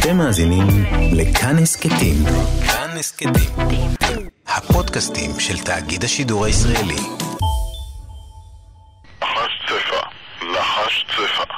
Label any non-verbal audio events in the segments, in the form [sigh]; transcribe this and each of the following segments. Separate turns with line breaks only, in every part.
אתם מאזינים לכאן הסכתים. כאן הסכתים. הפודקאסטים של תאגיד השידור הישראלי.
לחש צפה, לחש צפה.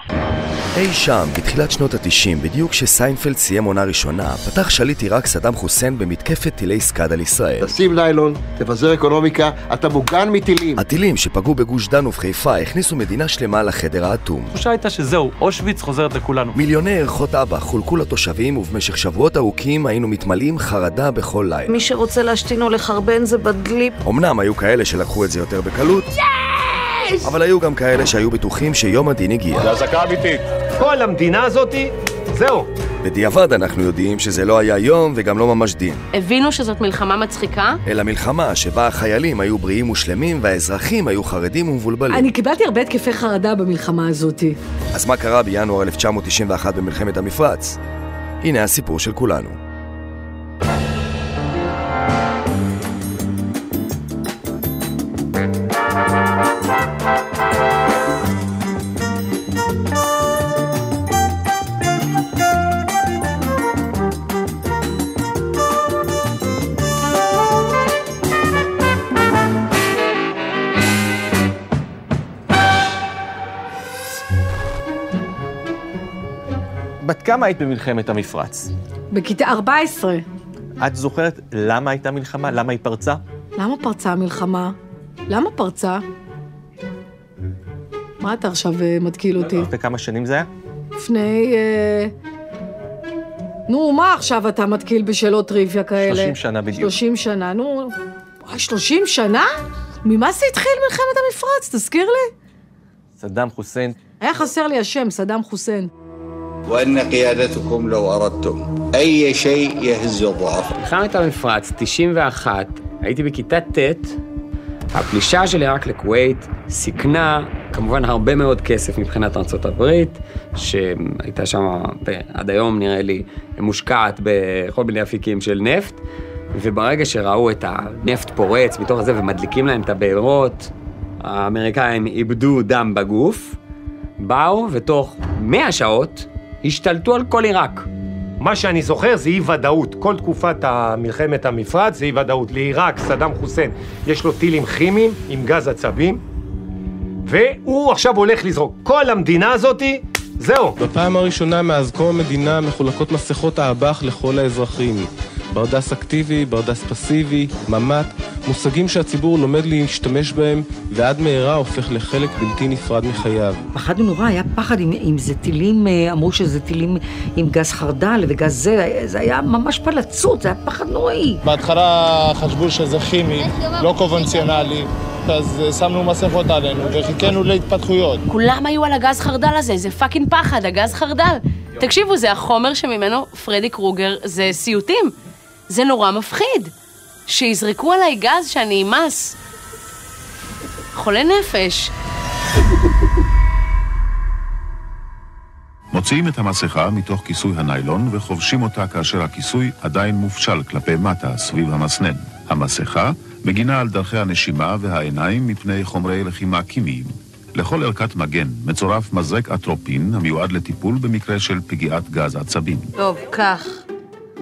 אי שם, בתחילת שנות ה-90, בדיוק כשסיינפלד סיים עונה ראשונה, פתח שליט עיראק סדאם חוסיין במתקפת טילי סקאד על ישראל.
תשים ניילון, תפזר אקונומיקה, אתה מוגן מטילים.
הטילים שפגעו בגוש דן ובחיפה הכניסו מדינה שלמה לחדר האטום.
התחושה הייתה שזהו, אושוויץ חוזרת לכולנו.
מיליוני ערכות אב"א חולקו לתושבים, ובמשך שבועות ארוכים היינו מתמלאים חרדה בכל לילה.
מי שרוצה להשתין או לחרבן זה בדליפ.
אמנם היו כאלה שלקחו את זה יותר בקלות, אבל היו גם כאלה שהיו בטוחים שיום הדין הגיע.
אזעקה אמיתית. כל המדינה הזאתי, זהו.
בדיעבד אנחנו יודעים שזה לא היה יום וגם לא ממש דין,
הבינו שזאת מלחמה מצחיקה?
אלא מלחמה שבה החיילים היו בריאים ושלמים והאזרחים היו חרדים ומבולבלים.
אני קיבלתי הרבה התקפי חרדה במלחמה הזאתי.
אז מה קרה בינואר 1991 במלחמת המפרץ? הנה הסיפור של כולנו.
בת כמה היית במלחמת המפרץ?
בכיתה 14.
את זוכרת למה הייתה מלחמה? למה היא פרצה?
למה פרצה המלחמה? למה פרצה? מה אתה עכשיו אה, מתקיל אותי?
לפני כמה שנים זה היה?
לפני... אה, נו, מה עכשיו אתה מתקיל בשאלות טריוויה כאלה?
30 שנה בדיוק.
30 שנה, נו... וואי, 30 שנה? ממה זה התחיל מלחמת המפרץ? תזכיר לי.
סדאם חוסיין.
היה חסר לי השם, סדאם חוסיין.
وأن قيادتكم لو أردتم أي شيء يهز الضعف
מלחמת המפרץ, 91, הייתי בכיתה ט', הפלישה של עיראק לכווית סיכנה כמובן הרבה מאוד כסף מבחינת ארה"ב, שהייתה שם עד היום נראה לי מושקעת בכל מיני אפיקים של נפט, וברגע שראו את הנפט פורץ מתוך זה ומדליקים להם את הבארות, האמריקאים איבדו דם בגוף, באו ותוך 100 שעות השתלטו על כל עיראק.
מה שאני זוכר זה אי-ודאות. כל תקופת מלחמת המפרץ זה אי-ודאות. לעיראק, סדאם חוסיין, יש לו טילים כימיים עם גז עצבים, והוא עכשיו הולך לזרוק. כל המדינה הזאתי, זהו.
בפעם הראשונה מאז קום המדינה מחולקות מסכות האב"ח לכל האזרחים. ברדס אקטיבי, ברדס פסיבי, ממ"ט, מושגים שהציבור לומד להשתמש בהם, ועד מהרה הופך לחלק בלתי נפרד מחייו.
פחדנו נורא, היה פחד אם, אם זה טילים, אה, אמרו שזה טילים עם גז חרדל וגז זה, זה היה ממש פלצות, זה היה פחד נוראי.
בהתחלה חשבו שזה כימי, לא קונבנציונלי, אז אה, שמנו מסכות עלינו וחיכינו להתפתחויות.
כולם היו על הגז חרדל הזה, זה fucking פחד, הגז חרדל. תקשיבו, זה החומר שממנו פרדי קרוגר זה סיוטים. זה נורא מפחיד. שיזרקו עליי גז שאני אמס. חולה נפש.
מוציאים את המסכה מתוך כיסוי הניילון וחובשים אותה כאשר הכיסוי עדיין מופשל כלפי מטה סביב המסנן. המסכה מגינה על דרכי הנשימה והעיניים מפני חומרי לחימה כימיים. לכל ערכת מגן מצורף מזרק אטרופין המיועד לטיפול במקרה של פגיעת גז עצבים.
טוב, כך.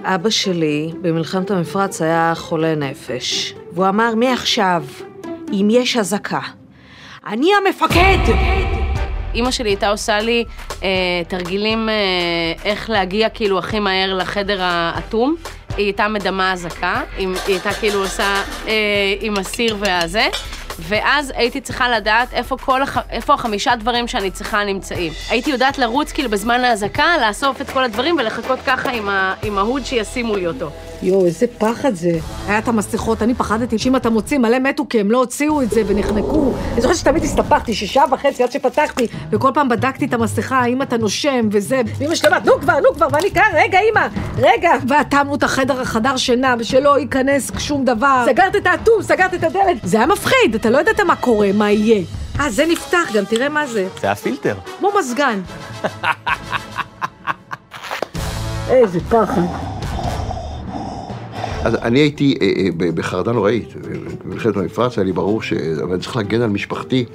אבא שלי במלחמת המפרץ היה חולה נפש, והוא אמר, מעכשיו, אם יש אזעקה, אני המפקד!
אימא שלי הייתה עושה לי אה, תרגילים אה, איך להגיע כאילו הכי מהר לחדר האטום. היא הייתה מדמה אזעקה, היא הייתה כאילו עושה אה, עם הסיר והזה. ואז הייתי צריכה לדעת איפה, כל הח... איפה החמישה דברים שאני צריכה נמצאים. הייתי יודעת לרוץ כאילו בזמן האזעקה, לאסוף את כל הדברים ולחכות ככה עם, ה... עם ההוד שישימו לי אותו.
יואו, איזה פחד זה. היה את המסכות, אני פחדתי שאם אתה מוציא, מלא מתו כי הם לא הוציאו את זה ונחנקו. אני זוכרת שתמיד הסתפחתי, שישה וחצי עד שפתחתי, וכל פעם בדקתי את המסכה, האם אתה נושם וזה. ואמא שלי אמרת, נו כבר, נו כבר, ואני כאן, רגע, אמא, רגע. ואטמנו את החדר, החדר שינה, ושלא ייכנס שום דבר. סגרת את האטום, סגרת את הדלת. זה היה מפחיד, אתה לא ידעת מה קורה, מה יהיה. אה, זה נפתח גם, תראה מה זה.
זה הפילטר.
כמו מזגן. [laughs] איזה פחד.
אז אני הייתי אה, אה, בחרדה נוראית, במלחמת המפרץ היה לי ברור שאני צריך להגן על משפחתי.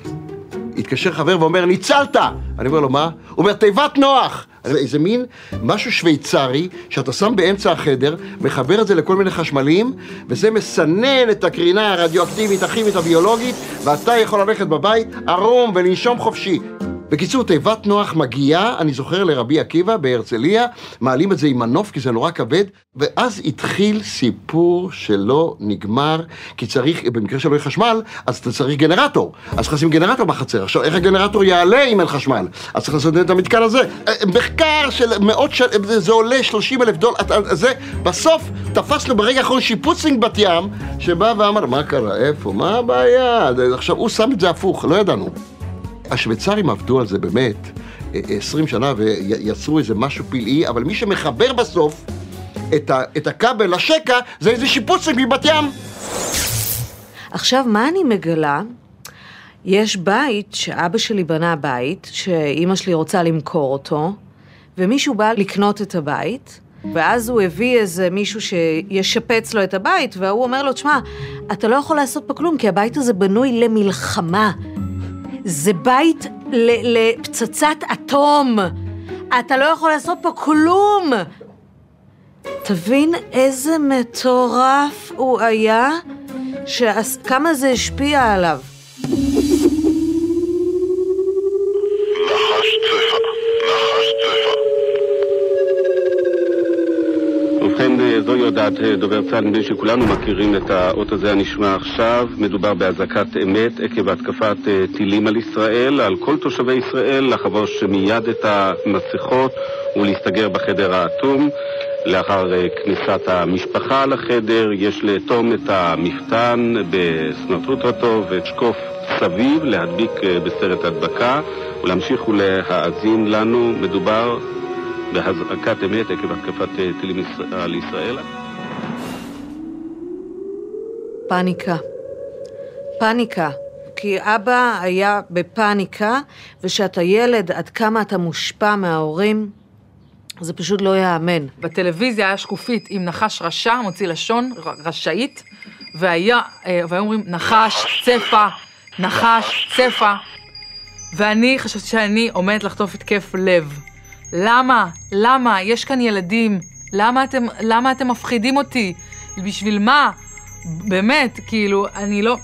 התקשר חבר ואומר, ניצלת! אני אומר לו, מה? הוא אומר, תיבת נוח! איזה מין משהו שוויצרי, שאתה שם באמצע החדר, מחבר את זה לכל מיני חשמלים, וזה מסנן את הקרינה הרדיואקטיבית, הכימית, הביולוגית, ואתה יכול ללכת בבית ערום ולנשום חופשי. בקיצור, תיבת נוח מגיעה, אני זוכר לרבי עקיבא בהרצליה, מעלים את זה עם מנוף כי זה נורא כבד, ואז התחיל סיפור שלא נגמר, כי צריך, במקרה שלא יהיה חשמל, אז אתה צריך גנרטור. אז צריך לשים גנרטור בחצר. עכשיו, איך הגנרטור יעלה אם אין חשמל? אז צריך לעשות את המתקן הזה. אה, מחקר של מאות של... זה עולה 30 אלף דולר, זה, בסוף תפסנו ברגע האחרון שיפוצניק בת ים, שבא ואמר, מה קרה, איפה, מה הבעיה? עכשיו, הוא שם את זה הפוך, לא ידענו. השוויצרים עבדו על זה באמת 20 שנה ויצרו איזה משהו פלאי, אבל מי שמחבר בסוף את, הכבל לשקע זה איזה שיפוצניק מבת ים.
עכשיו, מה אני מגלה? יש בית שאבא שלי בנה בית, שאימא שלי רוצה למכור אותו, ומישהו בא לקנות את הבית, ואז הוא הביא איזה מישהו שישפץ לו את הבית, והוא אומר לו, תשמע, אתה לא יכול לעשות פה כלום, כי הבית הזה בנוי למלחמה. זה בית לפצצת אטום. אתה לא יכול לעשות פה כלום. תבין איזה מטורף הוא היה, כמה זה השפיע עליו.
ובכן, זוהי הודעת דובר צה"ל, נדמה לי שכולנו מכירים את האות הזה הנשמע עכשיו. מדובר באזעקת אמת עקב התקפת טילים על ישראל. על כל תושבי ישראל לחבוש מיד את המסכות ולהסתגר בחדר האטום. לאחר כניסת המשפחה לחדר יש לאטום את המפתן בסנטרוטרתו ושקוף סביב, להדביק בסרט הדבקה ולהמשיך ולהאזין לנו. מדובר בהזעקת אמת עקב התקפת טילים על ישראל.
פאניקה. פאניקה. כי אבא היה בפאניקה, וכשאתה ילד, עד כמה אתה מושפע מההורים, זה פשוט לא ייאמן.
בטלוויזיה היה שקופית עם נחש רשע, מוציא לשון, רשאית, והיה, והיו אומרים נחש, צפה, נחש, צפה, ואני חשבתי שאני עומדת לחטוף התקף לב. למה? למה? יש כאן ילדים. למה אתם, למה אתם מפחידים אותי? בשביל מה? באמת, כאילו, אני לא...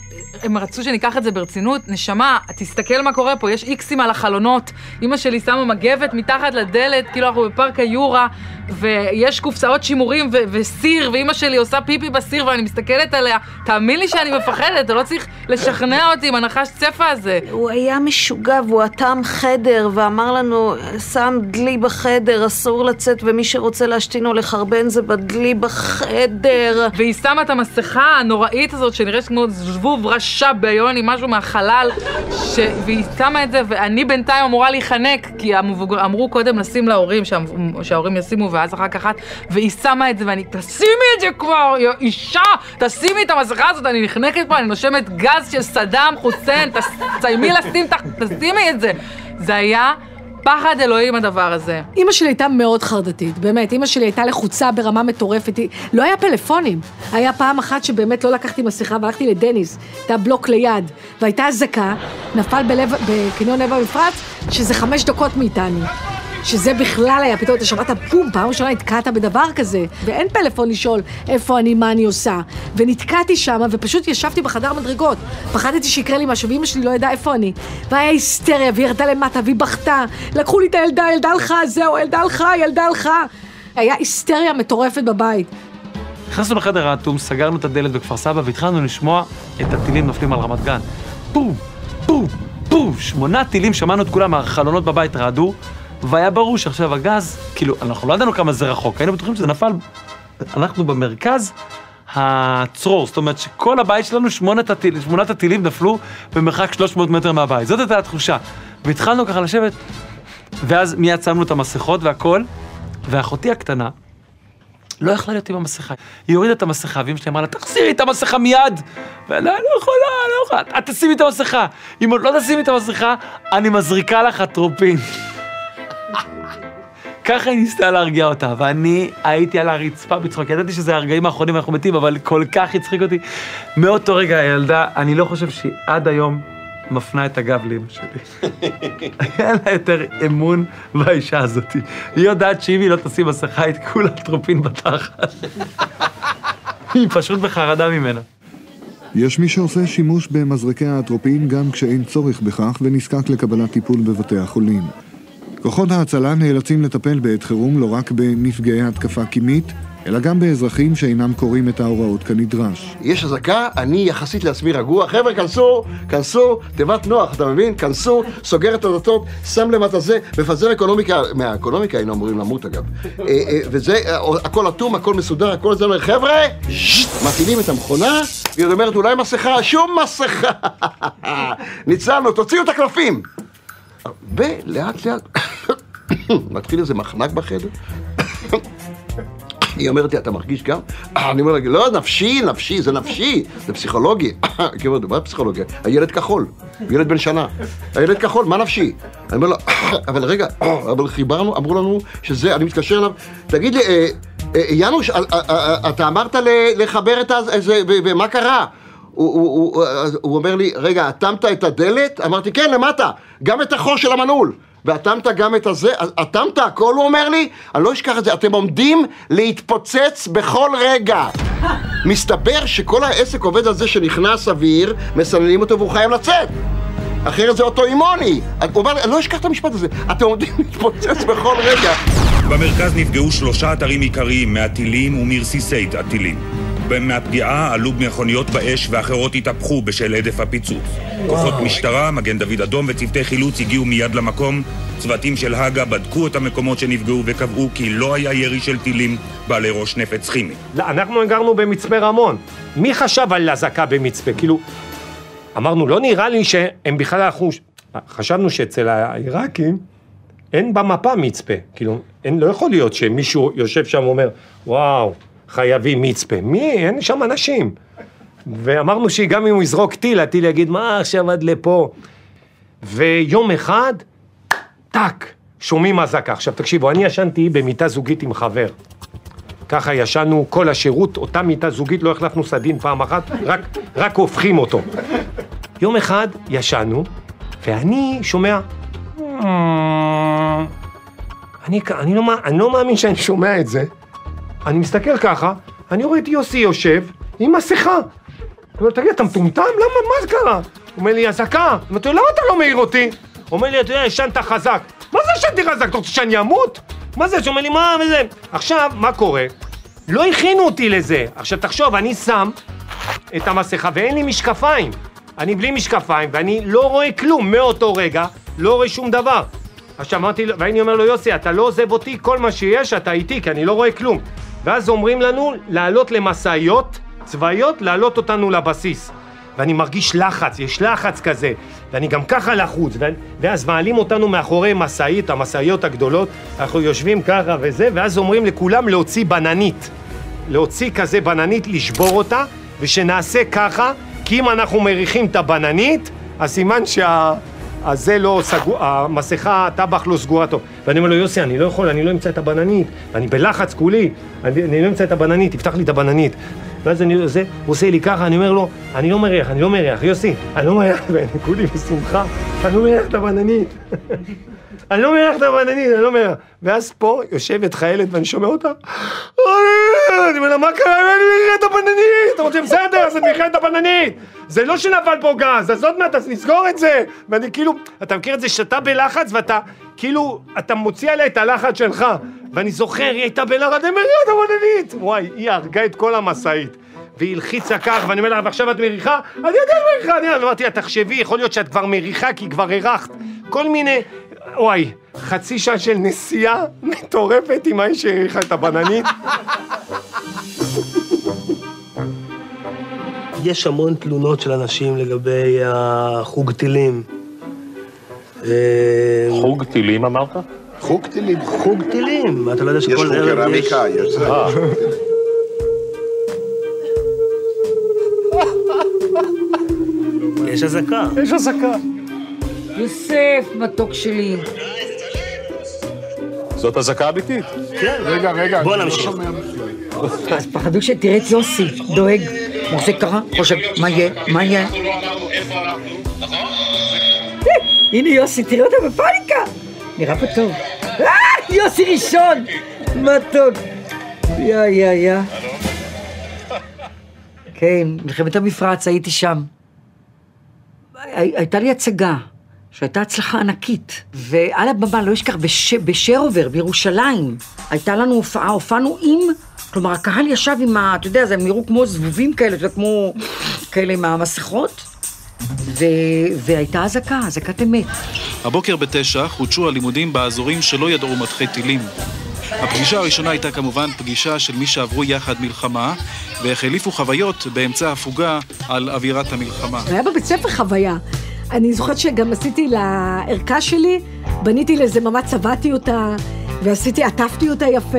הם רצו שניקח את זה ברצינות. נשמה, תסתכל מה קורה פה, יש איקסים על החלונות. אמא שלי שמה מגבת מתחת לדלת, כאילו אנחנו בפארק היורה, ויש קופסאות שימורים ו- וסיר, ואמא שלי עושה פיפי בסיר ואני מסתכלת עליה. תאמין לי שאני מפחדת, אתה לא צריך לשכנע אותי עם הנחש צפה הזה.
הוא היה משוגע והוא אטם חדר ואמר לנו, שם דלי בחדר, אסור לצאת, ומי שרוצה להשתין או לחרבן זה בדלי בחדר.
והיא שמה את המסכה הנוראית הזאת שנראית כמו זבוב רשע ביוני, משהו מהחלל, ש... והיא שמה את זה, ואני בינתיים אמורה להיחנק, כי המבוגר... אמרו קודם לשים להורים, שה... שההורים ישימו, ואז אחר כך את, והיא שמה את זה, ואני, תשימי את זה כבר, יא אישה, תשימי את המסכה הזאת, אני נחנקת פה, אני נושמת גז של סדאם חוסיין, תסיימי לשים, תשימי את זה. זה היה... פחד אלוהים הדבר הזה.
אימא שלי הייתה מאוד חרדתית, באמת, אימא שלי הייתה לחוצה ברמה מטורפת, לא היה פלאפונים. היה פעם אחת שבאמת לא לקחתי מסכה והלכתי לדניס, הייתה בלוק ליד, והייתה אזעקה, נפל בלב, בקניון לב המפרץ, שזה חמש דקות מאיתנו. שזה בכלל היה, פתאום אתה שמעת בום, פעם ראשונה נתקעת בדבר כזה, ואין פלאפון לשאול איפה אני, מה אני עושה. ונתקעתי שם, ופשוט ישבתי בחדר מדרגות. פחדתי שיקרה לי משהו, ואימא שלי לא ידעה איפה אני. והיה היסטריה, והיא ירדה למטה, והיא בכתה. לקחו לי את הילדה, ילדה הלכה, זהו, ילדה הלכה, ילדה הלכה. היה היסטריה מטורפת בבית.
נכנסנו לחדר האטום, סגרנו את הדלת בכפר סבא, והתחלנו לשמוע את הטילים נופלים על רמת גן. בום, בום, בום, שמונה טילים, שמענו את כולם, החלונות בבית רעדו. והיה ברור שעכשיו הגז, כאילו, אנחנו לא ידענו כמה זה רחוק, היינו בטוחים שזה נפל, אנחנו במרכז הצרור, זאת אומרת שכל הבית שלנו, שמונת, הטיל, שמונת הטילים נפלו במרחק 300 מטר מהבית, זאת הייתה התחושה. והתחלנו ככה לשבת, ואז מיד שמנו את המסכות והכל, ואחותי הקטנה, לא יכלה להיות עם המסכה. היא הורידה את המסכה, ואמא שלי אמרה לה, תחזירי את המסכה מיד! ואני לא יכולה, לא יכולה, את תשימי את המסכה. אם עוד לא תשימי את המסכה, אני מזריקה לך אטרופין. ככה היא ניסתה להרגיע אותה, ואני הייתי על הרצפה בצחוק, ידעתי שזה הרגעים האחרונים ואנחנו מתים, אבל כל כך הצחיק אותי. מאותו רגע הילדה, אני לא חושב שהיא עד היום מפנה את הגב לאמא שלי. [laughs] היה לה יותר אמון באישה הזאת. היא יודעת שאם היא לא תשים מסכה, היא כולה טרופין בתחת. [laughs] היא פשוט בחרדה ממנה.
יש מי שעושה שימוש במזרקי האטרופין גם כשאין צורך בכך ונזקק לקבלת טיפול בבתי החולים. כוחות ההצלה נאלצים לטפל בעת חירום לא רק בנפגעי התקפה קימית, אלא גם באזרחים שאינם קוראים את ההוראות כנדרש.
יש אזעקה, אני יחסית לעצמי רגוע. חבר'ה, כנסו, כנסו, תיבת נוח, אתה מבין? כנסו, סוגר את הדלתות, שם למטה זה, מפזר אקונומיקה, מהאקונומיקה היינו אמורים למות אגב. אה, אה, וזה, אה, הכל אטום, הכל מסודר, הכל זה אומר, חבר'ה, מפעילים את המכונה, והיא אומרת, אולי מסכה, שום מסכה. [laughs] ניצלנו, תוציאו את הקלפים. ולאט לאט [coughs] מתחיל איזה מחנק בחדר. [coughs] היא אומרת לי, אתה מרגיש גם? [coughs] אני אומר לה, לא, נפשי, נפשי, זה נפשי, זה פסיכולוגי. היא אומרת, מה פסיכולוגיה? הילד כחול, ילד בן שנה. [laughs] הילד כחול, מה נפשי? אני אומר לה, אבל רגע, אבל חיברנו, אמרו לנו שזה, אני מתקשר אליו, תגיד לי, אה, אה, יאנוש, אה, אתה אמרת לחבר את זה, ומה קרה? הוא אומר לי, רגע, אטמת את הדלת? אמרתי, כן, למטה, גם את החור של המנעול. ואטמת גם את הזה, אטמת הכל, הוא אומר לי, אני לא אשכח את זה, אתם עומדים להתפוצץ בכל רגע. [laughs] מסתבר שכל העסק עובד על זה שנכנס אוויר, מסננים אותו והוא חייב לצאת. אחרת זה אוטואימוני. הוא אומר אני לא אשכח את המשפט הזה, אתם עומדים [laughs] להתפוצץ בכל רגע.
במרכז נפגעו שלושה אתרים עיקריים מהטילים ומרסיסי הטילים. מהפגיעה עלו מכוניות באש ואחרות התהפכו בשל הדף הפיצוץ. כוחות משטרה, מגן דוד אדום וצוותי חילוץ הגיעו מיד למקום. צוותים של הג"א בדקו את המקומות שנפגעו וקבעו כי לא היה ירי של טילים בעלי ראש נפץ כימי.
אנחנו גרנו במצפה רמון. מי חשב על אזעקה במצפה? כאילו, אמרנו, לא נראה לי שהם בכלל הלכו... חשבנו שאצל העיראקים אין במפה מצפה. כאילו, אין, לא יכול להיות שמישהו יושב שם ואומר, וואו, חייבים מצפה. מי? אין שם אנשים. ואמרנו שגם אם הוא יזרוק טיל, הטיל יגיד, מה עכשיו עד לפה? ויום אחד, טאק, שומעים אזעקה. עכשיו תקשיבו, אני ישנתי במיטה זוגית עם חבר. ככה ישנו כל השירות, אותה מיטה זוגית, לא החלפנו סדין פעם אחת, רק, רק הופכים אותו. יום אחד ישנו, ואני שומע... אני, אני, לא, אני לא מאמין שאני שומע את זה. אני מסתכל ככה, אני רואה את יוסי יושב עם מסכה. אני אומר, תגיד, אתה מטומטם? למה, מה זה קרה? הוא אומר לי, אזעקה. אמרתי לו, למה אתה לא מעיר אותי? הוא אומר לי, אתה יודע, ישנת חזק. מה זה ישנתי חזק? אתה רוצה שאני אמות? מה זה? הוא אומר לי, מה וזה? עכשיו, מה קורה? לא הכינו אותי לזה. עכשיו, תחשוב, אני שם את המסכה ואין לי משקפיים. אני בלי משקפיים ואני לא רואה כלום מאותו רגע, לא רואה שום דבר. עכשיו אמרתי, ואני אומר לו, יוסי, אתה לא עוזב אותי, כל מה שיש, אתה איתי, כי אני לא רואה כלום. ואז אומרים לנו לעלות למשאיות צבאיות, להעלות אותנו לבסיס. ואני מרגיש לחץ, יש לחץ כזה, ואני גם ככה לחוץ, ו... ואז מעלים אותנו מאחורי משאית, המשאיות הגדולות, אנחנו יושבים ככה וזה, ואז אומרים לכולם להוציא בננית. להוציא כזה בננית, לשבור אותה, ושנעשה ככה, כי אם אנחנו מריחים את הבננית, אז סימן שה... אז זה לא סגור, המסכה, הטבח לא סגורה טוב. ואני אומר לו, יוסי, אני לא יכול, אני לא אמצא את הבננית, אני בלחץ כולי, אני, אני לא אמצא את הבננית, תפתח לי את הבננית. ואז אני עושה, הוא עושה לי ככה, אני אומר לו, אני לא מריח, אני לא מריח, יוסי, אני לא מריח, [laughs] ואני כולי בשמחה, אני לא מריח את הבננית. [laughs] אני לא מריח את הבננית, אני לא מריח. ואז פה יושבת חיילת ואני שומע אותה, אני אומר לה, מה קרה אני מריח את הבננית? אתה רוצה בסדר, אז אני מריח את הבננית. זה לא שנפל פה גז, אז עוד מעט, אז נסגור את זה. ואני כאילו, אתה מכיר את זה שאתה בלחץ ואתה, כאילו, אתה מוציא עליה את הלחץ שלך. ואני זוכר, היא הייתה בלחץ, אני מריח את הבננית. וואי, היא הרגה את כל המשאית. והיא הלחיצה כך, ואני אומר לה, ועכשיו את מריחה? אני יודע מריחה, אני אמרתי לה, תחשבי, יכול להיות שאת כבר מריחה כי כבר הרחת. כל מיני, וואי, חצי שעה של נסיעה מטורפת עם האיש שהריחה את הבננית.
יש המון תלונות של אנשים לגבי החוג טילים.
חוג טילים אמרת?
חוג טילים. חוג טילים, אתה לא יודע שכל
יש חוג
ערב יש...
קרמיקה, יש זה.
אה. יש אזעקה.
יש אזעקה.
יוסף, מתוק שלי.
זאת אזעקה אמיתית.
כן.
רגע, רגע.
בוא
לא
נמשיך.
אז פחדו שתראה את יוסי, דואג, עושה ככה, חושב, מה יהיה, מה יהיה?
הנה יוסי, תראה אותה בפאניקה! נראה פה טוב. אה, יוסי ראשון! מתוק. יא יא יא. כן, מלחמת המפרץ, הייתי שם. הי- הייתה לי הצגה, שהייתה הצלחה ענקית. ועל הבמה, לא אשכח, בש, בשרובר, בירושלים, הייתה לנו הופעה, הופענו עם, כלומר, הקהל ישב עם ה... אתה יודע, זה הם נראו כמו זבובים כאלה, אתה יודע, כמו כאלה עם המסכות, ו, והייתה אזעקה, אזעקת אמת.
הבוקר בתשע חודשו הלימודים באזורים שלא ידעו מטחי טילים. הפגישה הראשונה הייתה כמובן פגישה של מי שעברו יחד מלחמה, והחליפו חוויות באמצע הפוגה על אווירת המלחמה.
היה בבית ספר חוויה. אני זוכרת שגם עשיתי לערכה שלי, בניתי לזה ממש, צבעתי אותה, ועשיתי, עטפתי אותה יפה,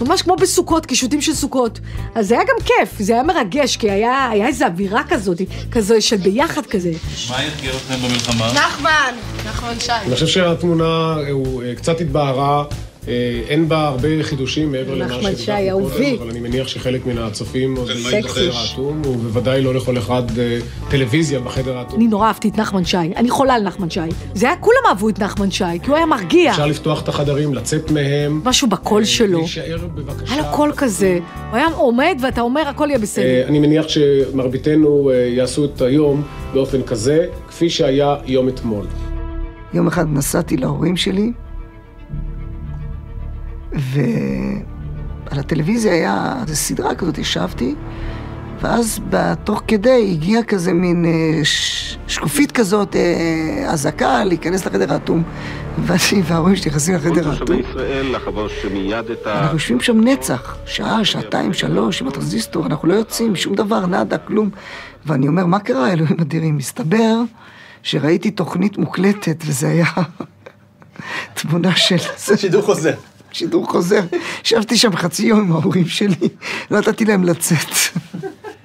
ממש כמו בסוכות, קישוטים של סוכות. אז זה היה גם כיף, זה היה מרגש, כי היה, היה איזו אווירה כזאת, כזו של ביחד כזה.
מה הרגיע אתכם במלחמה?
נחמן! נחמן שי.
אני חושב שהתמונה הוא אה, קצת התבהרה, אה, אין בה הרבה חידושים מעבר למה שדיברנו. קודם, אבל אני מניח שחלק מן הצופים עוד
סקסי.
היו בחדר האטום, ובוודאי לא לכל אחד אה, טלוויזיה בחדר האטום.
אני נורא אהבתי את נחמן שי, אני חולה על נחמן שי. זה היה, כולם אהבו את נחמן שי, כי הוא היה מרגיע.
אפשר לפתוח את החדרים, לצאת מהם.
משהו בקול שלו.
להישאר בבקשה.
היה לו קול כזה. הוא היה עומד ואתה אומר, הכל יהיה
אה,
בסדר.
אני מניח שמרביתנו אה, יעשו את היום באופן כזה, כפי שהיה יום אתמול.
יום אחד נסעתי להורים שלי, ועל הטלוויזיה היה איזו סדרה כזאת, ישבתי, ואז תוך כדי הגיע כזה מין אה, ש... שקופית כזאת, אה, אזעקה, להיכנס לחדר האטום. ואני וההורים שלי נכנסים לחדר
כל
האטום.
תושבי ישראל לחבוש מיד את ה...
אנחנו יושבים שם נצח, שעה, שעתיים, שלוש, עם הטרנזיסטור, אנחנו לא יוצאים, שום דבר, נאדה, כלום. ואני אומר, מה קרה, אלוהים אדירים? מסתבר שראיתי תוכנית מוקלטת, וזה היה [laughs] תמונה של...
שידור חוזר.
שידור חוזר. ישבתי שם חצי יום עם ההורים שלי, לא נתתי להם לצאת.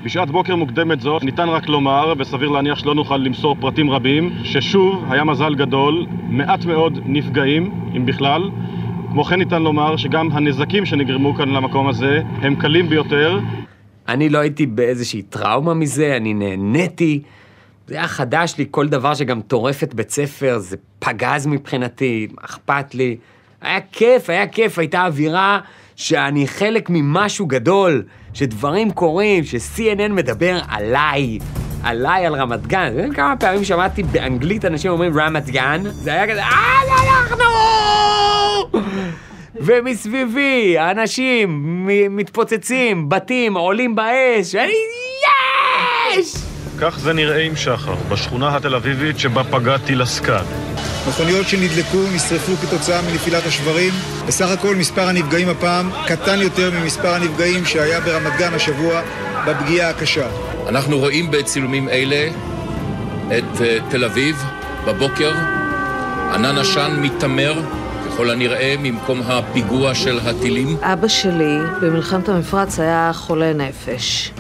בשעת בוקר מוקדמת זאת ניתן רק לומר, וסביר להניח שלא נוכל למסור פרטים רבים, ששוב היה מזל גדול, מעט מאוד נפגעים, אם בכלל. כמו כן ניתן לומר שגם הנזקים שנגרמו כאן למקום הזה הם קלים ביותר.
אני לא הייתי באיזושהי טראומה מזה, אני נהניתי. זה היה חדש לי, כל דבר שגם טורף את בית ספר, זה פגז מבחינתי, אכפת לי. היה כיף, היה כיף, הייתה אווירה שאני חלק ממשהו גדול, שדברים קורים, ש-CNN מדבר עליי, עליי, על רמת גן. אתה יודע כמה פעמים שמעתי באנגלית אנשים אומרים רמת גן? זה היה כזה, אה, זה אנחנו! ומסביבי, אנשים מתפוצצים, בתים עולים באש, ואני, יש!
כך זה נראה עם שחר, בשכונה התל אביבית שבה פגע טיל הסקאד.
מכוניות שנדלקו נשרפו כתוצאה מנפילת השברים. בסך הכל מספר הנפגעים הפעם קטן יותר ממספר הנפגעים שהיה ברמת גן השבוע בפגיעה הקשה.
אנחנו רואים בצילומים אלה את אה, תל אביב בבוקר, ענן עשן מיתמר, ככל הנראה ממקום הפיגוע של הטילים.
אבא שלי במלחמת המפרץ היה חולה נפש.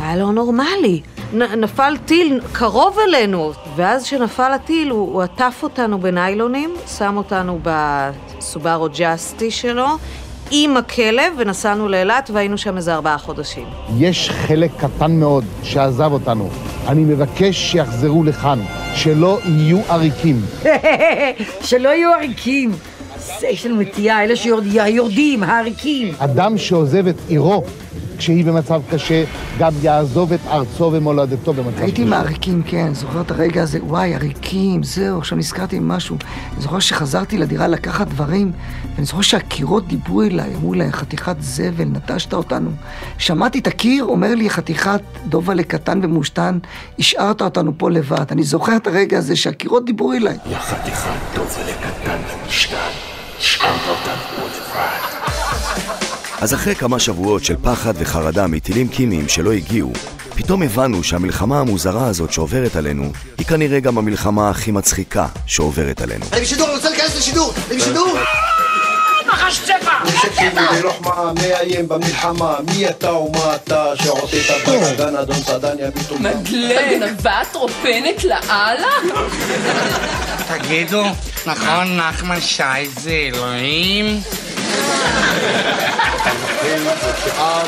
היה לא נורמלי. נ- נפל טיל קרוב אלינו, ואז כשנפל הטיל הוא, הוא עטף אותנו בניילונים, שם אותנו בסובארו ג'אסטי שלו, עם הכלב, ונסענו לאילת והיינו שם איזה ארבעה חודשים.
יש חלק קטן מאוד שעזב אותנו. אני מבקש שיחזרו לכאן, שלא יהיו עריקים. [laughs]
שלא יהיו עריקים. זה, יש לנו נטייה, אלה שיורדים, העריקים.
אדם שעוזב את עירו כשהיא במצב קשה, גם יעזוב את ארצו ומולדתו במצב קשה.
הייתי עם העריקים, כן, זוכר את הרגע הזה, וואי, עריקים, זהו, עכשיו נזכרתי במשהו. אני זוכר שחזרתי לדירה לקחת דברים, ואני זוכר שהקירות דיברו אליי, אמרו לי, חתיכת זבל, נטשת אותנו. שמעתי את הקיר, אומר לי, חתיכת דובלה קטן ומושתן, השארת אותנו פה לבד. אני זוכר את הרגע הזה שהקירות דיברו אליי.
יא חתיכת דובלה קטן ומושתן, השארת אותנו פה לבד.
אז אחרי כמה שבועות של פחד וחרדה מטילים כימיים שלא הגיעו, פתאום הבנו שהמלחמה המוזרה הזאת שעוברת עלינו, היא כנראה גם המלחמה הכי מצחיקה שעוברת עלינו.
אני בשידור, אני רוצה להיכנס לשידור! אני בשידור!
נחש צבע!
שקט ולוחמה מאיים במלחמה מי אתה ומה אתה שעוטית בגן אדון סדן ימית ומה
מדלן, גנבת טרופנת לאללה?
תגידו, נכון נחמן שי זה אלוהים?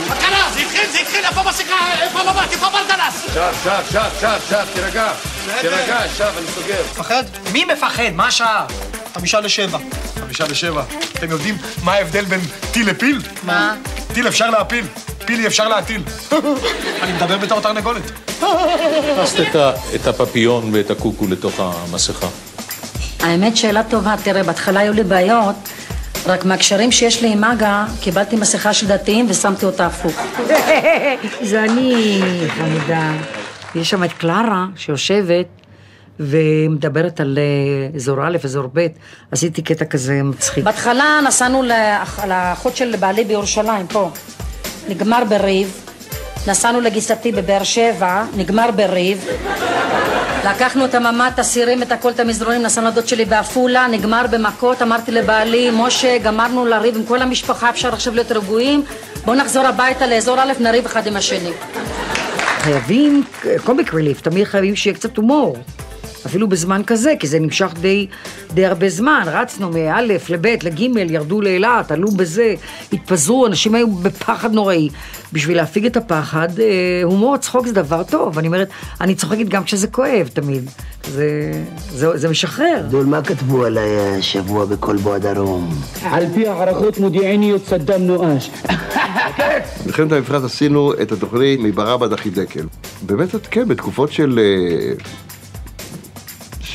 מה קרה? זה התחיל, זה התחיל, איפה המסכה? איפה המבט? איפה הברדלס?
שב, שב, שב, שב, שב, תירגע.
תירגע, עכשיו, אני סוגר.
מפחד? מי מפחד? מה השעה? חמישה לשבע.
חמישה לשבע. אתם יודעים מה ההבדל בין טיל לפיל?
מה?
טיל אפשר להפיל, פיל אי אפשר להטיל. [laughs] אני מדבר בתור תרנגולת.
הכנסת את הפפיון ואת הקוקו לתוך המסכה.
האמת, שאלה טובה. תראה, בהתחלה היו לי בעיות, רק מהקשרים שיש לי עם מגה, קיבלתי מסכה של דתיים ושמתי אותה הפוך. [laughs] זה אני, חמודה. יש שם את קלרה שיושבת ומדברת על אה, אזור א', אזור ב', עשיתי קטע כזה מצחיק. בהתחלה נסענו לאח- לאחות של בעלי בירושלים, פה. נגמר בריב. נסענו לגיסתי בבאר שבע, נגמר בריב. לקחנו את הממ"ט, הסירים, את הכל, את המזרונים, נסענו לדוד שלי בעפולה, נגמר במכות, אמרתי לבעלי, משה, גמרנו לריב עם כל המשפחה, אפשר עכשיו להיות רגועים, בואו נחזור הביתה לאזור א', נריב אחד עם השני. חייבים קומיק ריליף, תמיד חייבים שיהיה קצת הומור. אפילו בזמן כזה, כי זה נמשך די, די הרבה זמן. רצנו מא' לב' לג', ירדו לאילת, עלו בזה, התפזרו, אנשים היו בפחד נוראי. בשביל להפיג את הפחד, אה, הומור, צחוק זה דבר טוב. אני אומרת, אני צוחקת גם כשזה כואב תמיד. זה, זה, זה משחרר.
דול, מה כתבו עליי השבוע בכל בוא הדרום?
על פי הערכות מודיעיניות סדאם נואש.
מלחמת המפרץ עשינו את התוכנית מברבא דחי דקל. באמת, את כן, בתקופות של...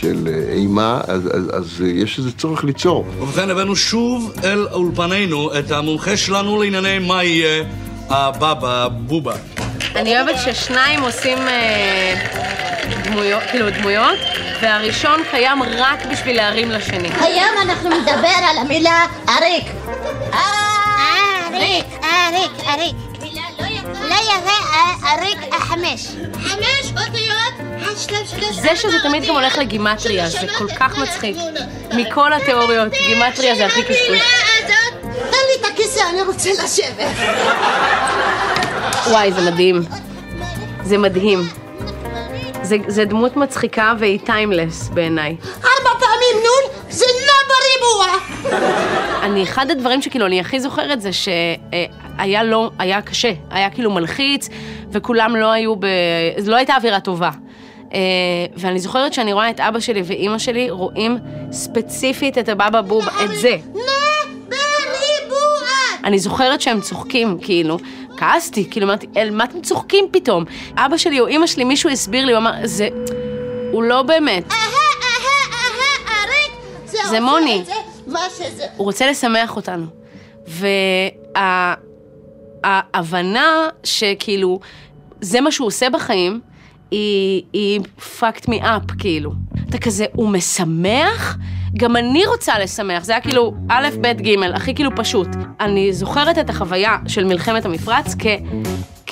של אה, אימה, אז, אז, אז אה, יש איזה צורך ליצור.
ובכן, הבאנו שוב אל אולפנינו את המומחה שלנו לענייני מה יהיה הבבא בובה.
אני אוהבת ששניים עושים אה, דמויות, כאילו דמויות, והראשון קיים רק בשביל להרים לשני.
היום אנחנו נדבר על המילה אריק. אריק, אריק, אריק. לא יפה, אריק חמש. חמש אותיות, השלב שלוש.
זה שזה תמיד גם הולך לגימטריה, זה כל כך מצחיק. מכל התיאוריות, גימטריה זה הכי קשקוש.
תן לי את הכיסא, אני רוצה לשבת.
וואי, זה מדהים. זה מדהים. זה, זה דמות מצחיקה והיא טיימלס בעיניי.
ארבע פעמים נון, זה לא בריבוע.
אני, אחד הדברים שכאילו אני הכי זוכרת זה שהיה לא, היה קשה, היה כאילו מלחיץ, וכולם לא היו ב... לא הייתה אווירה טובה. אה, ואני זוכרת שאני רואה את אבא שלי ואימא שלי רואים ספציפית את הבבא בוב, את זה. אני זוכרת שהם צוחקים, כאילו, כעסתי, כאילו, אמרתי, אל מה אתם צוחקים פתאום? אבא שלי או אימא שלי, מישהו הסביר לי, הוא אמר, זה... הוא לא באמת. זה מוני.
מה שזה.
הוא רוצה לשמח אותנו. וההבנה שכאילו, זה מה שהוא עושה בחיים, היא, היא fucked me up, כאילו. אתה כזה, הוא משמח? גם אני רוצה לשמח. זה היה כאילו א', ב', ג', הכי כאילו פשוט. אני זוכרת את החוויה של מלחמת המפרץ כ...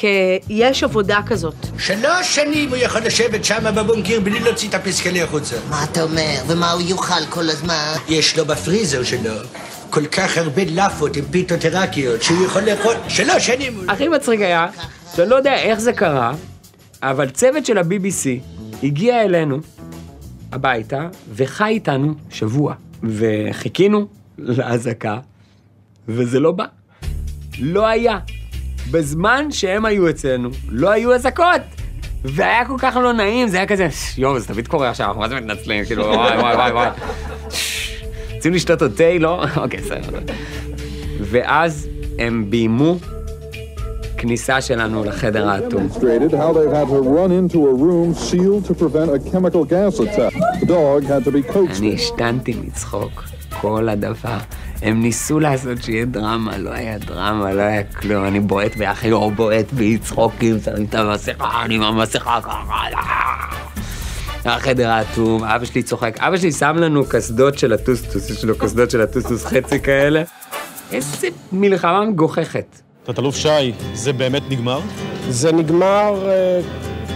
כ... יש עבודה כזאת.
שלוש שנים הוא יכול לשבת שם בבונקר בלי להוציא את הפסקלי החוצה.
מה אתה אומר? ומה הוא יאכל כל הזמן?
יש לו בפריזר שלו כל כך הרבה לאפות עם פיתות עיראקיות שהוא יכול לאכול שלוש שנים.
הכי מצחיק היה, שאני לא יודע איך זה קרה, אבל צוות של ה-BBC הגיע אלינו הביתה וחי איתנו שבוע. וחיכינו לאזעקה, וזה לא בא. לא היה. בזמן שהם היו אצלנו, לא היו אזעקות. והיה כל כך לא נעים, זה היה כזה, יואו, זה תמיד קורה עכשיו, אנחנו מה זה מתנצלים, כאילו, [laughs] וואי, וואי, וואי, וואי. רוצים לשתות עוד תה, לא? [laughs] אוקיי, בסדר. ואז הם ביימו כניסה שלנו לחדר האטום. אני השתנתי מצחוק כל הדבר. הם ניסו לעשות שיהיה דרמה, לא היה דרמה, לא היה כלום. אני בועט באחי, הוא בועט בי צחוקים, שמים את המסכה, אני עם המסכה ככה. החדר האטום, אבא שלי צוחק. אבא שלי שם לנו קסדות של הטוסטוס, יש לו קסדות של הטוסטוס חצי כאלה. איזה מלחמה מגוחכת.
תת-אלוף שי, זה באמת נגמר?
זה נגמר אה,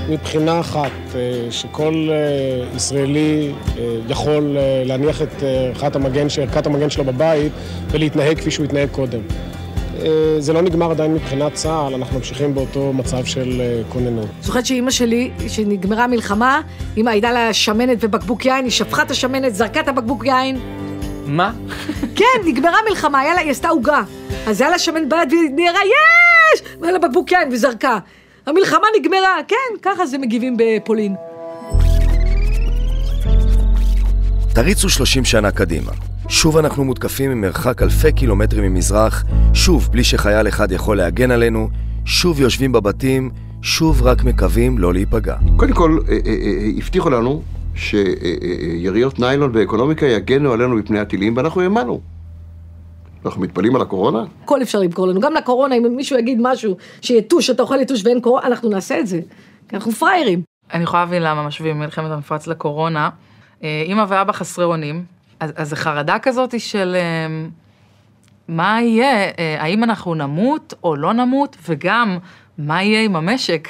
מבחינה אחת, אה, שכל אה, ישראלי אה, יכול להניח את ערכת המגן, ערכת המגן שלו בבית ולהתנהג כפי שהוא התנהג קודם. זה לא נגמר עדיין מבחינת צה"ל, אנחנו ממשיכים באותו מצב של כוננות.
זוכרת שאימא שלי, כשנגמרה המלחמה, אמא הייתה לה שמנת ובקבוק יין, היא שפכה את השמנת, זרקה את הבקבוק יין.
מה? [laughs]
כן, נגמרה לה, היא עשתה עוגה. אז היה לה שמן ביד והיא נהרה, יש! והיה לה בקבוק יין וזרקה. המלחמה נגמרה, כן, ככה זה מגיבים בפולין.
תריצו 30 שנה קדימה. שוב אנחנו מותקפים ממרחק אלפי קילומטרים ממזרח, שוב בלי שחייל אחד יכול להגן עלינו, שוב יושבים בבתים, שוב רק מקווים לא להיפגע.
קודם כל, אה, אה, אה, הבטיחו לנו שיריות ניילון באקונומיקה יגנו עלינו מפני הטילים, ואנחנו האמנו. אנחנו מתפלאים על הקורונה?
הכל אפשר למכור לנו, גם לקורונה, אם מישהו יגיד משהו, שיתוש, אתה אוכל יתוש ואין קורונה, אנחנו נעשה את זה. כי אנחנו פראיירים.
אני יכולה להבין למה משווים מלחמת המפרץ לקורונה. אה, אמא ואבא חסרי אונים, אז, אז זה חרדה כזאת של אה, מה יהיה, אה, האם אנחנו נמות או לא נמות, וגם מה יהיה עם המשק.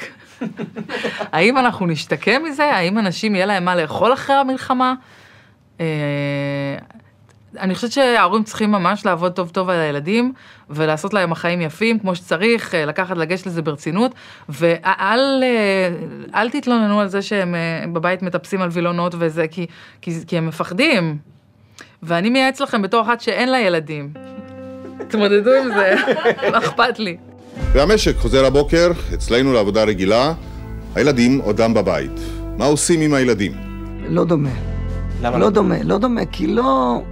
[laughs] האם אנחנו נשתקם מזה? האם אנשים יהיה להם מה לאכול אחרי המלחמה? אני חושבת שההורים צריכים ממש לעבוד טוב טוב על הילדים, ולעשות להם החיים יפים כמו שצריך, אה, לקחת, לגשת לזה ברצינות, ואל אה, אל תתלוננו על זה שהם אה, בבית מטפסים על וילונות וזה, כי, כי, כי הם מפחדים. ואני מייעץ לכם בתור אחת שאין לה ילדים. תתמודדו עם זה, [laughs] לא אכפת לי.
והמשק חוזר הבוקר, אצלנו לעבודה רגילה, הילדים עודם בבית. מה עושים עם הילדים?
לא דומה. למה לא? לא דומה, לא דומה, כי לא...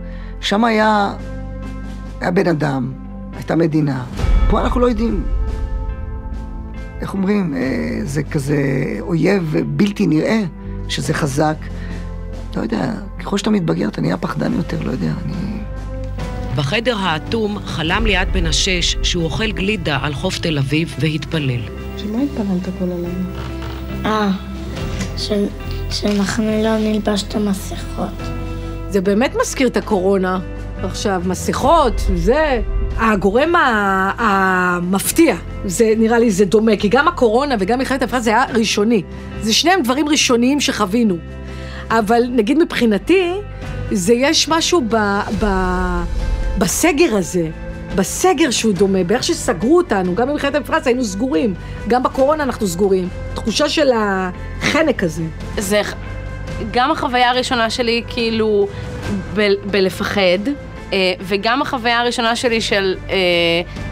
שם היה, היה בן אדם, הייתה מדינה. פה אנחנו לא יודעים. איך אומרים? אה, זה כזה אויב בלתי נראה, שזה חזק. לא יודע, ככל שאתה מתבגר אתה נהיה פחדן יותר, לא יודע, אני...
בחדר האטום חלם ליאת בן השש שהוא אוכל גלידה על חוף תל אביב והתפלל.
שמה התפללת כל הלילה?
אה, שאנחנו לא נלבש את המסכות.
זה באמת מזכיר את הקורונה. עכשיו, מסכות, זה... הגורם המפתיע, זה נראה לי זה דומה, כי גם הקורונה וגם מלחמת המפרץ זה היה ראשוני. זה שניהם דברים ראשוניים שחווינו. אבל נגיד מבחינתי, זה יש משהו ב, ב, בסגר הזה, בסגר שהוא דומה, באיך שסגרו אותנו, גם במלחמת המפרץ היינו סגורים, גם בקורונה אנחנו סגורים. תחושה של החנק הזה.
זה גם החוויה הראשונה שלי כאילו ב- בלפחד, אה, וגם החוויה הראשונה שלי של אה,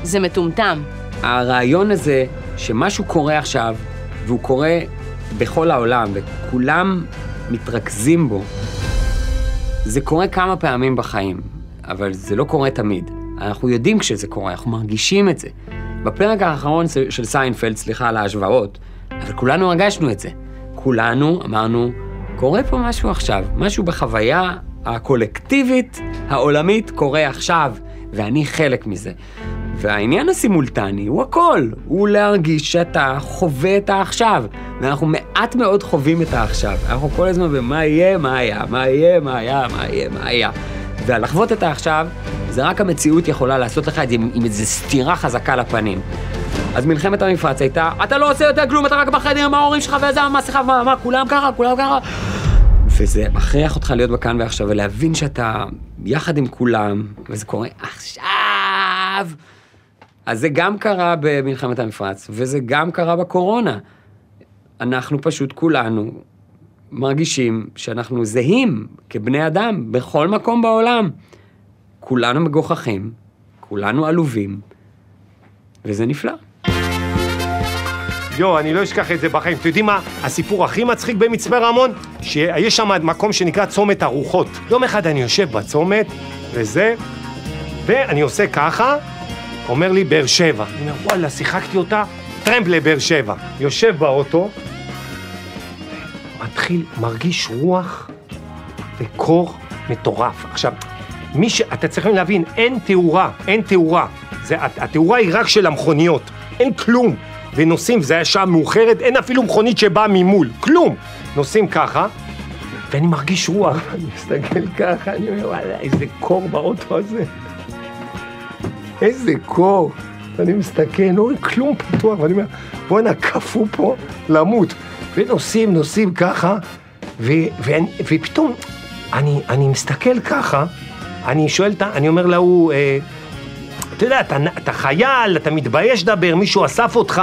זה מטומטם.
הרעיון הזה שמשהו קורה עכשיו, והוא קורה בכל העולם, וכולם מתרכזים בו, זה קורה כמה פעמים בחיים, אבל זה לא קורה תמיד. אנחנו יודעים כשזה קורה, אנחנו מרגישים את זה. בפרק האחרון של סיינפלד, סליחה על ההשוואות, אבל כולנו הרגשנו את זה. כולנו אמרנו, קורה פה משהו עכשיו, משהו בחוויה הקולקטיבית העולמית קורה עכשיו, ואני חלק מזה. והעניין הסימולטני הוא הכל, הוא להרגיש שאתה חווה את העכשיו. ואנחנו מעט מאוד חווים את העכשיו. אנחנו כל הזמן במה יהיה, מה היה, מה יהיה, מה היה, מה יהיה, מה היה. ולחוות את העכשיו, זה רק המציאות יכולה לעשות לך את זה עם, עם איזו סתירה חזקה לפנים. אז מלחמת המפרץ הייתה, אתה לא עושה יותר כלום, אתה רק בחדר עם ההורים שלך וזה המסכה, מה, מה, כולם ככה, כולם ככה. וזה מכריח אותך להיות בכאן ועכשיו ולהבין שאתה יחד עם כולם, וזה קורה עכשיו. אז זה גם קרה במלחמת המפרץ, וזה גם קרה בקורונה. אנחנו פשוט כולנו מרגישים שאנחנו זהים כבני אדם בכל מקום בעולם. כולנו מגוחכים, כולנו עלובים, וזה נפלא.
יואו, אני לא אשכח את זה בחיים. אתם יודעים מה הסיפור הכי מצחיק במצפה רמון? שיש שם מקום שנקרא צומת הרוחות. יום אחד אני יושב בצומת, וזה, ואני עושה ככה, אומר לי באר שבע. אני אומר, וואלה, שיחקתי אותה, טרמפ לבאר שבע. יושב באוטו, מתחיל, מרגיש רוח וקור מטורף. עכשיו, מי ש... אתה צריכים להבין, אין תאורה, אין תאורה. זה, התאורה היא רק של המכוניות, אין כלום. ונוסעים, זה היה שעה מאוחרת, אין אפילו מכונית שבאה ממול, כלום. נוסעים ככה, ואני מרגיש רוח, [laughs] אני מסתכל ככה, אני אומר, וואלה, איזה קור באוטו הזה. איזה קור. ואני מסתכל, לא רואה כלום פתוח, ואני אומר, בואנה, קפוא פה למות. ונוסעים, נוסעים ככה, ו- ו- ופתאום אני, אני מסתכל ככה, אני שואל, אני אומר להוא, אה, אתה יודע, אתה, אתה חייל, אתה מתבייש לדבר, מישהו אסף אותך.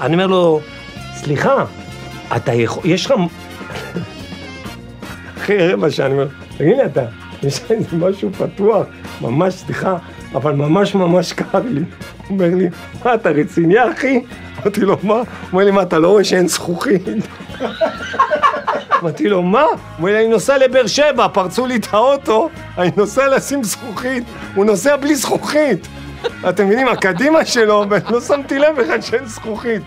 אני אומר לו, סליחה, אתה יכול, יש לך... [laughs] אחרי רבע שעה אני אומר, תגיד לי אתה, יש לך איזה משהו פתוח, ממש, סליחה, אבל ממש ממש קר לי. הוא אומר לי, מה, אתה רציני אחי? אמרתי לו, מה? הוא אומר לי, מה, אתה לא רואה שאין זכוכית? [laughs] אמרתי לו, מה? הוא אומר אני נוסע לבאר שבע, פרצו לי את האוטו, אני נוסע לשים זכוכית, הוא נוסע בלי זכוכית. אתם מבינים, הקדימה שלו, ולא שמתי לב בכלל שאין זכוכית.